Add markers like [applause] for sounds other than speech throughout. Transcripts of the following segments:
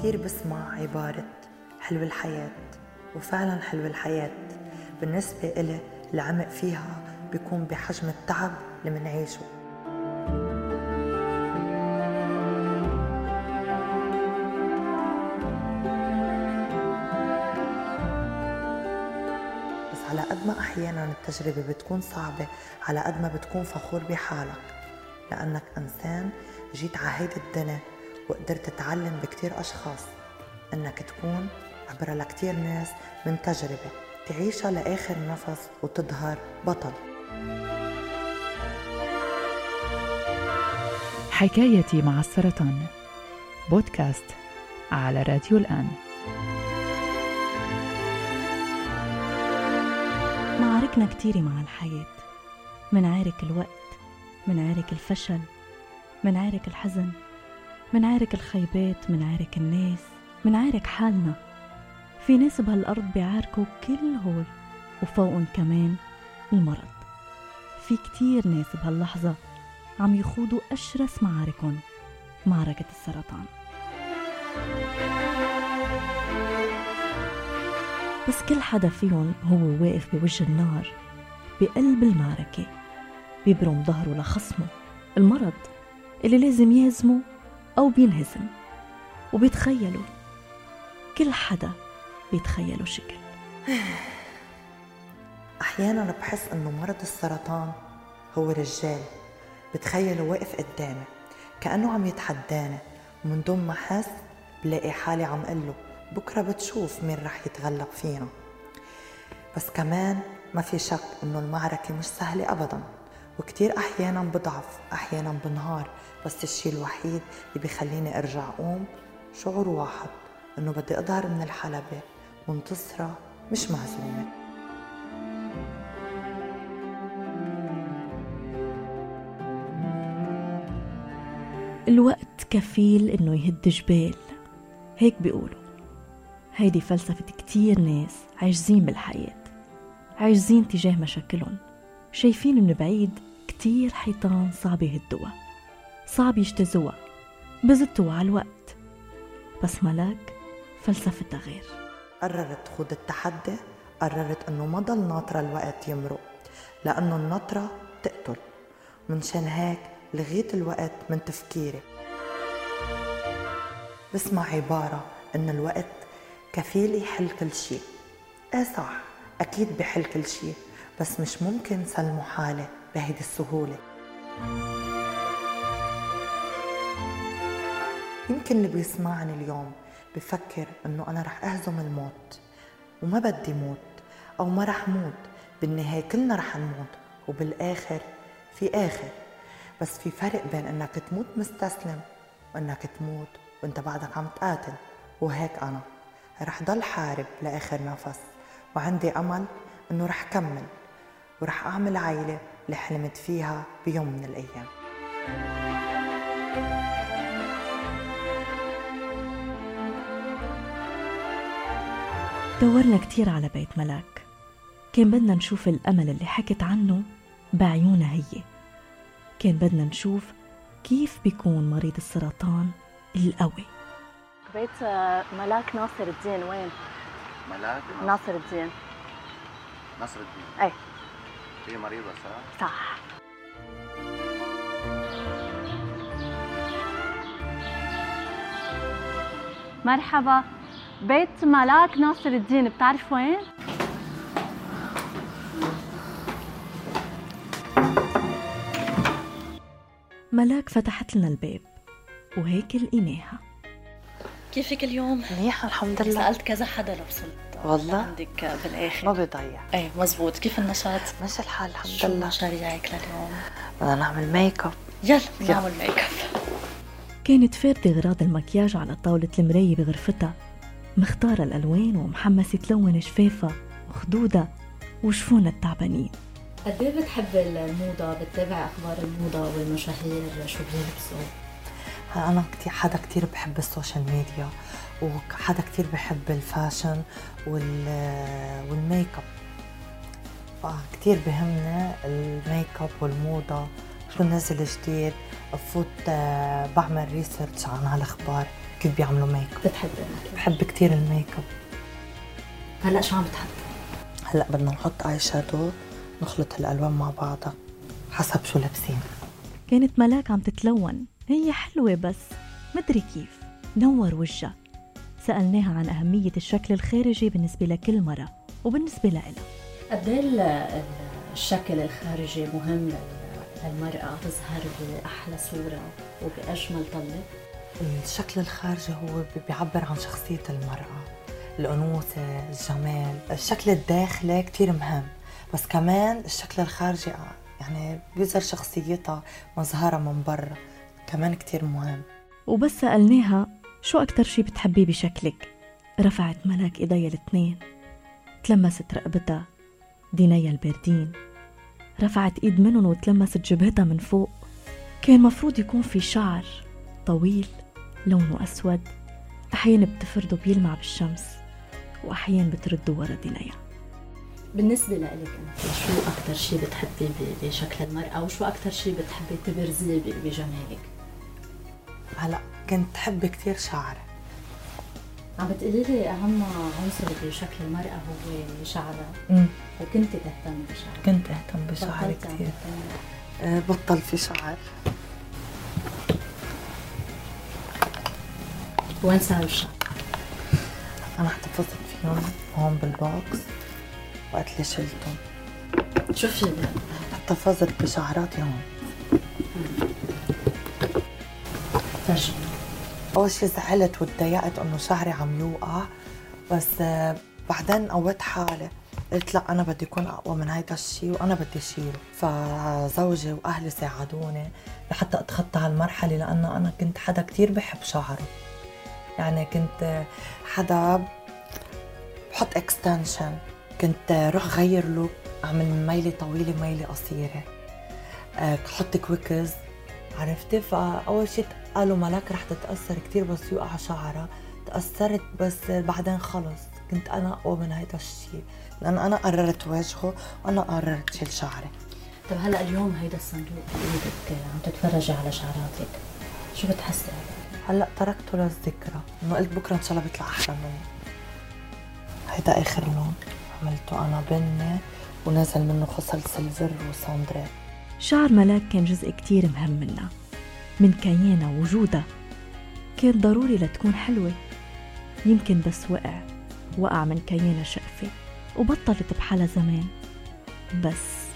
كتير بسمع عبارة حلو الحياة وفعلا حلو الحياة بالنسبة إلي العمق فيها بيكون بحجم التعب اللي منعيشه. بس على قد ما أحيانا التجربة بتكون صعبة على قد ما بتكون فخور بحالك لأنك إنسان جيت على هيدي الدنيا وقدرت تعلم بكتير أشخاص إنك تكون عبرة لكتير ناس من تجربة تعيشها لآخر نفس وتظهر بطل. حكايتي مع السرطان. بودكاست على راديو الآن. معاركنا كتيرة مع الحياة. منعارك الوقت منعارك الفشل منعارك الحزن. منعارك الخيبات منعارك الناس منعارك حالنا. في ناس بهالأرض بيعاركوا كل هول وفوقهم كمان المرض. في كتير ناس بهاللحظة عم يخوضوا أشرس معاركهم معركة السرطان. بس كل حدا فيهم هو واقف بوجه النار بقلب المعركة بيبرم ظهره لخصمه. المرض اللي لازم يهزمه أو بينهزم وبيتخيلوا. كل حدا بيتخيلوا شكل. [sighs] أحيانا بحس إنه مرض السرطان هو رجال بتخيله واقف قدامي كأنه عم يتحداني. ومن دون ما أحس بلاقي حالي عم قله بكرة بتشوف مين رح يتغلب فينا. بس كمان ما في شك إنه المعركة مش سهلة أبدا. وكتير أحيانا بضعف أحيانا بنهار. بس الشي الوحيد اللي بيخليني أرجع أقوم شعور واحد إنه بدي أظهر من الحلبة منتصرة مش مهزومة. الوقت كفيل إنه يهد جبال هيك بيقولوا. هيدي فلسفة كتير ناس عاجزين بالحياة عاجزين تجاه مشاكلهم. شايفين من بعيد كتير حيطان صعب يهدوها. صعب يجتازوها بزتوا على الوقت. بس ملاك فلسفتها غير قررت تخوض التحدي قررت إنه ما ضل ناطرة الوقت يمرق لأنه النطرة تقتل. منشان هيك لغيت الوقت من تفكيري. بسمع عبارة إن الوقت كفيل يحل كل شيء إيه صح أكيد بحل كل شيء بس مش ممكن سلمه حالي. بهيدي السهولة. يمكن اللي بيسمعني اليوم بفكر إنه أنا رح أهزم الموت وما بدي موت أو ما رح موت. بالنهاية كلنا رح نموت وبالآخر في آخر. بس في فرق بين إنك تموت مستسلم وإنك تموت وإنت بعدك عم تقاتل. وهيك أنا رح ضل حارب لآخر نفس. وعندي أمل إنه رح كمل. ورح أعمل عائلة اللي حلمت فيها بيوم من الأيام. دورنا كتير على بيت ملاك. كان بدنا نشوف الأمل اللي حكت عنه بعيونها هي. كان بدنا نشوف كيف بيكون مريض السرطان القوي. بيت ملاك ناصر الدين وين؟ ملاك ناصر الدين. نصر الدين. اي هي مريضة صح؟ صح مرحبا بيت ملاك ناصر الدين بتعرف وين؟ ملاك فتحت لنا الباب وهيك لقيناها كيفك اليوم؟ منيحة الحمد لله سألت كذا حدا لو وصلت والله؟ عندك بالآخر ما بضيع إيه مزبوط كيف النشاط؟ ماشي الحال الحمد شو لله مشاريعك لليوم؟ بدنا نعمل ميك أب يلا نعمل ميك أب كانت فاردة غراض المكياج على طاولة المراية بغرفتها مختارة الألوان ومحمسة تلون شفافها وخدودها وجفونها التعبانين قد إيه بتحب الموضة؟ بتتابع أخبار الموضة والمشاهير شو بيلبسوا؟ أنا كتير حدا كتير بحب ال social media وحدا كتير بحب ال fashion وال والميك اب فكتير بهمني الميك اب والموضة شو نزل جديد. بفوت آه، بعمل research عن هالأخبار كيف بيعملوا ميك اب بتحب بحب كتير الميك اب هلا شو عم بتحط؟ هلا بدنا نحط eye shadow نخلط الألوان مع بعضها حسب شو لابسين. كانت ملاك عم تتلون. هي حلوة بس مدري كيف. نور وجهها. سألناها عن أهمية الشكل الخارجي بالنسبة لكل مرة وبالنسبة لها قد إيه الشكل الخارجي مهم للمرأة تظهر بأحلى صورة وبأجمل طلة؟ الشكل الخارجي هو بيعبر عن شخصية المرأة الأنوثة الجمال. الشكل الداخلي كتير مهم بس كمان الشكل الخارجي يعني بيظهر شخصيتها مظهرها من برا. كمان كتير مهم. وبس سألناها شو أكتر شي بتحبيه بشكلك؟ رفعت ملاك إيديا الاثنين. تلمست رقبتها. دينيا الباردين. رفعت إيد منهم وتلمست جبهتها من فوق. كان مفروض يكون في شعر طويل لونه أسود. أحيانا بتفرده بيلمع بالشمس وأحيانا بترده ورا دينيا. بالنسبة لإلك أنت شو أكثر شيء بتحبي بشكل المرأة وشو أكثر شيء بتحبي تبرزيه بجمالك؟ هلا كنت حب كثير شعر. عم بتقولي لي أهم عنصر بشكل المرأة هو شعرها. وكنت تهتمي بشعرها كنت أهتم بشعري كثير أه بطل في شعر. وين صار الشعر؟ أنا احتفظت فيهم هون بالبوكس وقت اللي شلتهم. شو في؟ احتفظت بشعراتي هون. فرجيني أول شي زعلت وتضايقت إنه شعري عم يوقع بس آه، بعدين قوت حالي. قلت لا أنا بدي أكون أقوى من هيدا الشيء وأنا بدي شيله فزوجي وأهلي ساعدوني لحتى أتخطى هالمرحلة لأنه أنا كنت حدا كتير بحب شعري. يعني كنت حدا بحط extension كنت روح غير look أعمل ميلة طويلة ميلة قصيرة. أحط كويكز عرفتي؟ فأول شيء قالوا ملاك رح تتأثر كثير بس يوقع شعرها. تأثرت بس بعدين خلص. كنت أنا اقوى من هيدا الشيء لأن أنا قررت واجهه وأنا قررت شيل شعري. طيب هلا اليوم هيدا الصندوق بايدك عم تتفرجي على شعراتك. شو بتحسي هلا؟ هلا تركته للذكرى. إنه قلت بكرة إن شاء الله بيطلع أحلى منه هيدا آخر لون عملته أنا بني ونزل منه خصل سيلفر وساندري شعر ملاك كان جزء كتير مهم منها من كيانها ووجودها كان ضروري لتكون حلوة. يمكن بس وقع. وقع من كيانها شقفة. وبطلت بحالها زمان. بس.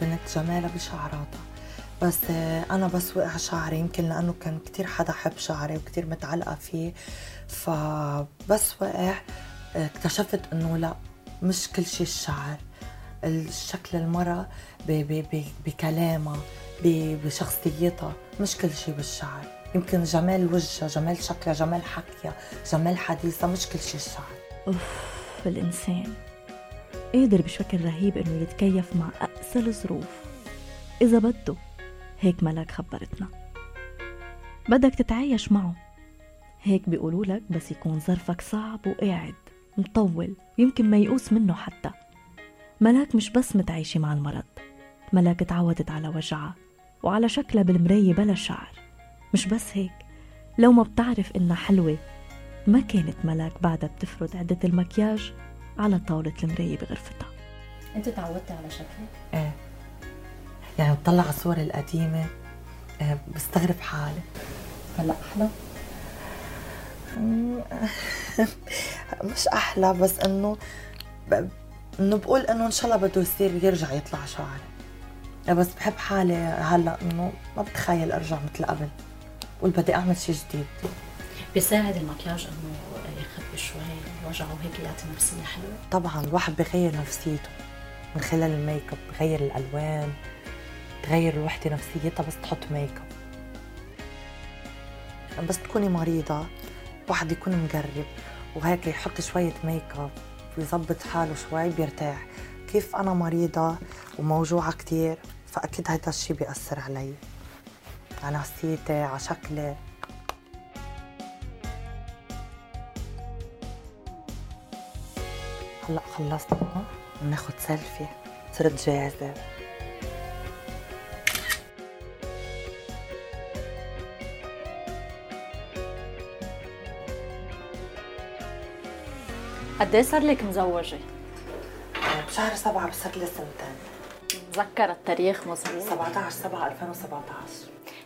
بنت جمالها بشعراتها. بس أنا بس وقع شعري. يمكن لأنه كان كتير حدا حب شعري وكتير متعلقة فيه. فبس وقع. اكتشفت إنه لا مش كل شيء الشعر. الشكل المرأة بكلامها بشخصيتها مش كل شيء بالشعر. يمكن جمال وجهها جمال شكلها جمال حكيها جمال حديثها مش كل شيء الشعر أوف الإنسان قادر بشكل رهيب إنه يتكيف مع أقسى الظروف. إذا بده هيك ملاك خبرتنا. بدك تتعايش معه. هيك بيقولوا لك بس يكون ظرفك صعب وقاعد مطول ويمكن ما يقوس منه حتى. ملاك مش بس متعايشة مع المرض. ملاك تعودت على وجعها وعلى شكلها بالمراية بلا شعر. مش بس هيك لو ما بتعرف إنها حلوة ما كانت ملاك بعدها بتفرد عدة المكياج على طاولة المراية بغرفتها. أنت تعودتي على شكلك؟ إيه. يعني بطلع على الصور القديمة إيه بستغرب حالي. هلا أحلى؟ [laughs] مش أحلى بس إنه إنه بقول إنه إن شاء الله بده يصير يرجع يطلع شعري. بس بحب حالي هلا انه ما بتخيل ارجع مثل قبل. بقول بدي اعمل شيء جديد. بيساعد المكياج انه يخبي شوي وجعه وهيك يعطي نفسية حلوة؟ طبعا الواحد بغير نفسيته. من خلال الميك اب بغير الألوان تغير الوحده نفسيتها بس تحط ميك اب. بس تكوني مريضة واحد يكون مقرب وهيك يحط شوية ميك اب. ويظبط حاله شوي بيرتاح. كيف أنا مريضة وموجوعة كثير فأكيد هيدا الشيء بيأثر علي. على نفسيتي على شكلي. هلأ خلصنا. بناخد سيلفي صرت جاهزة. قد إيه صار لك مزوجة؟ بشهر سبعة بصير لي سنتين. متذكرة التاريخ مظبوط 17 7 2017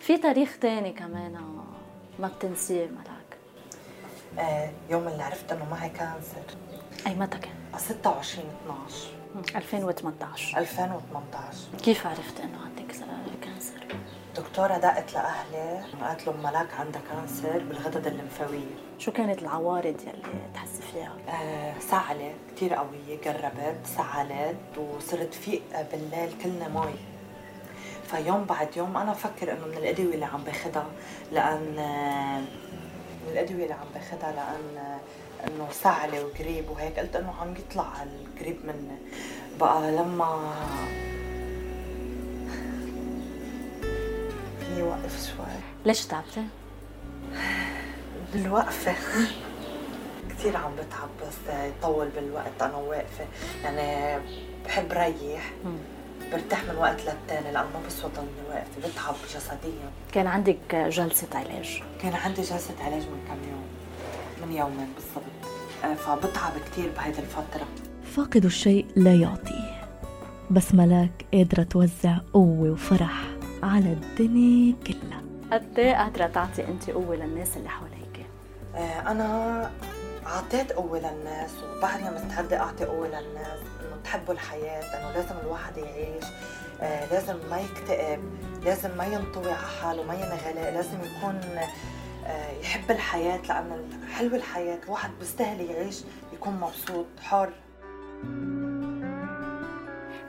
في تاريخ تاني كمان ما بتنسيه ملاك. آه يوم اللي عرفت إنه معي cancer. أي متى كان؟ 26 12 2018 2018 كيف عرفت إنه عندك دكتورة دقت لأهلي قالت لهم ملاك عندها cancer بالغدد الليمفاوية شو كانت العوارض يلي تحسي فيها؟ آه سعلة كثير قوية قربت سعلت وصرت فيق بالليل كلنا مي فيوم بعد يوم أنا بفكر إنه من الأدوية اللي عم باخدها لأن من الأدوية اللي عم باخدها لأن إنه سعلة وقريب وهيك. قلت إنه عم يطلع القريب مني. بقى لما فيني وقف شوي. ليش تعبتي؟ بالوقفة. كثير عم بتعب بس يطول بالوقت أنا واقفة. يعني بحب ريح. برتاح من وقت للتاني لأنه ما بس ضلني واقفة. بتعب جسديا. كان عندك جلسة علاج؟ كان عندي جلسة علاج من كم يوم. من يومين بالضبط. آه، فبتعب كثير بهيدي الفترة. فاقد الشيء لا يعطيه. بس ملاك قادرة توزع قوة وفرح. على الدنيا كلها قد إيه قادرة تعطي أنت قوة للناس اللي حواليك؟ آه، أنا أعطيت قوة للناس وبعدني مستعدة أعطي قوة للناس إنه تحبوا الحياة إنه لازم الواحد يعيش آه، لازم ما يكتئب لازم ما ينطوي على حاله ما ينغلق لازم يكون آه، يحب الحياة لأن حلو الحياة الواحد بيستاهل يعيش يكون مبسوط حر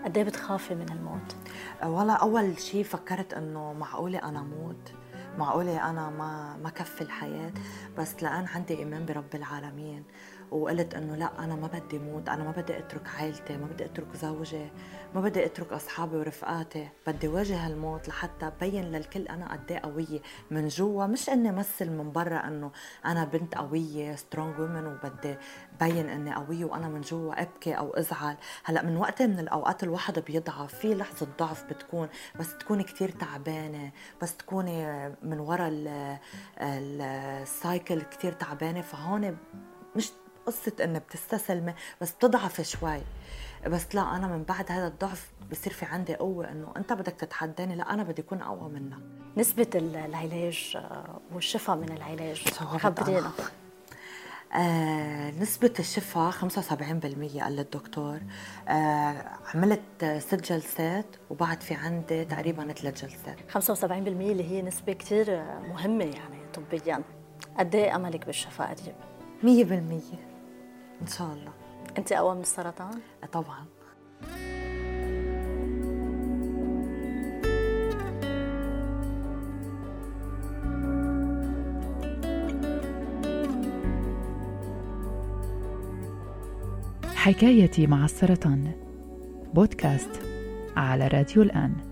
قد إيه بتخافي من الموت؟ والله أول شيء فكرت إنه معقولة أنا موت معقولة أنا ما ما كفي الحياة. بس لأن عندي إيمان برب العالمين. وقلت إنه لأ أنا ما بدي موت أنا ما بدي أترك عائلتي ما بدي أترك زوجي ما بدي أترك أصحابي ورفقاتي. بدي واجه الموت لحتى أبين للكل أنا قد إيه قوية من جوا. مش إني مثل من برا إنه أنا بنت قوية strong woman وبدي بين إني قوية وأنا من جوا أبكي أو أزعل. هلأ من وقت من الأوقات الواحد بيضعف في لحظة ضعف بتكون بس تكوني كثير تعبانة بس تكوني من ورا ال cycle كثير تعبانة. فهون مش قصة انه بتستسلمي بس بتضعف شوي. بس لا أنا من بعد هذا الضعف بصير في عندي قوة إنه أنت بدك تتحداني لا أنا بدي أكون أقوى منك. نسبة العلاج آه، والشفاء من العلاج خبرينا. آه نسبة الشفاء 75% قال الدكتور. آه عملت ست جلسات وبعد في عندي تقريبا ثلاث جلسات. 75% اللي هي نسبة كثير مهمة يعني طبيا. قد إيه أملك بالشفاء قريب؟ 100% إن شاء الله. أنت اقوى من السرطان طبعا. حكايتي مع السرطان. بودكاست على راديو الآن.